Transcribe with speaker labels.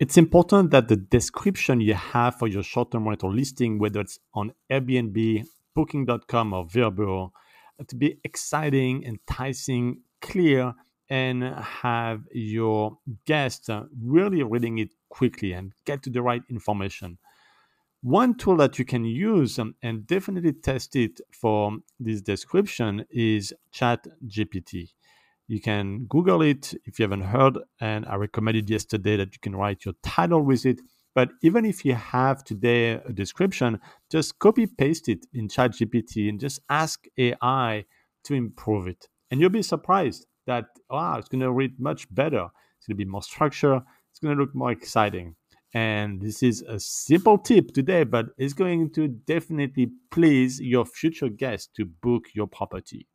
Speaker 1: it's important that the description you have for your short-term rental listing, whether it's on Airbnb, Booking.com, or Vrbo, to be exciting, enticing, clear, and have your guests really reading it quickly and get to the right information. One tool that you can use um, and definitely test it for this description is ChatGPT. You can Google it if you haven't heard, and I recommended yesterday that you can write your title with it. But even if you have today a description, just copy paste it in ChatGPT and just ask AI to improve it. And you'll be surprised that, wow, it's going to read much better. It's going to be more structured. It's going to look more exciting. And this is a simple tip today, but it's going to definitely please your future guests to book your property.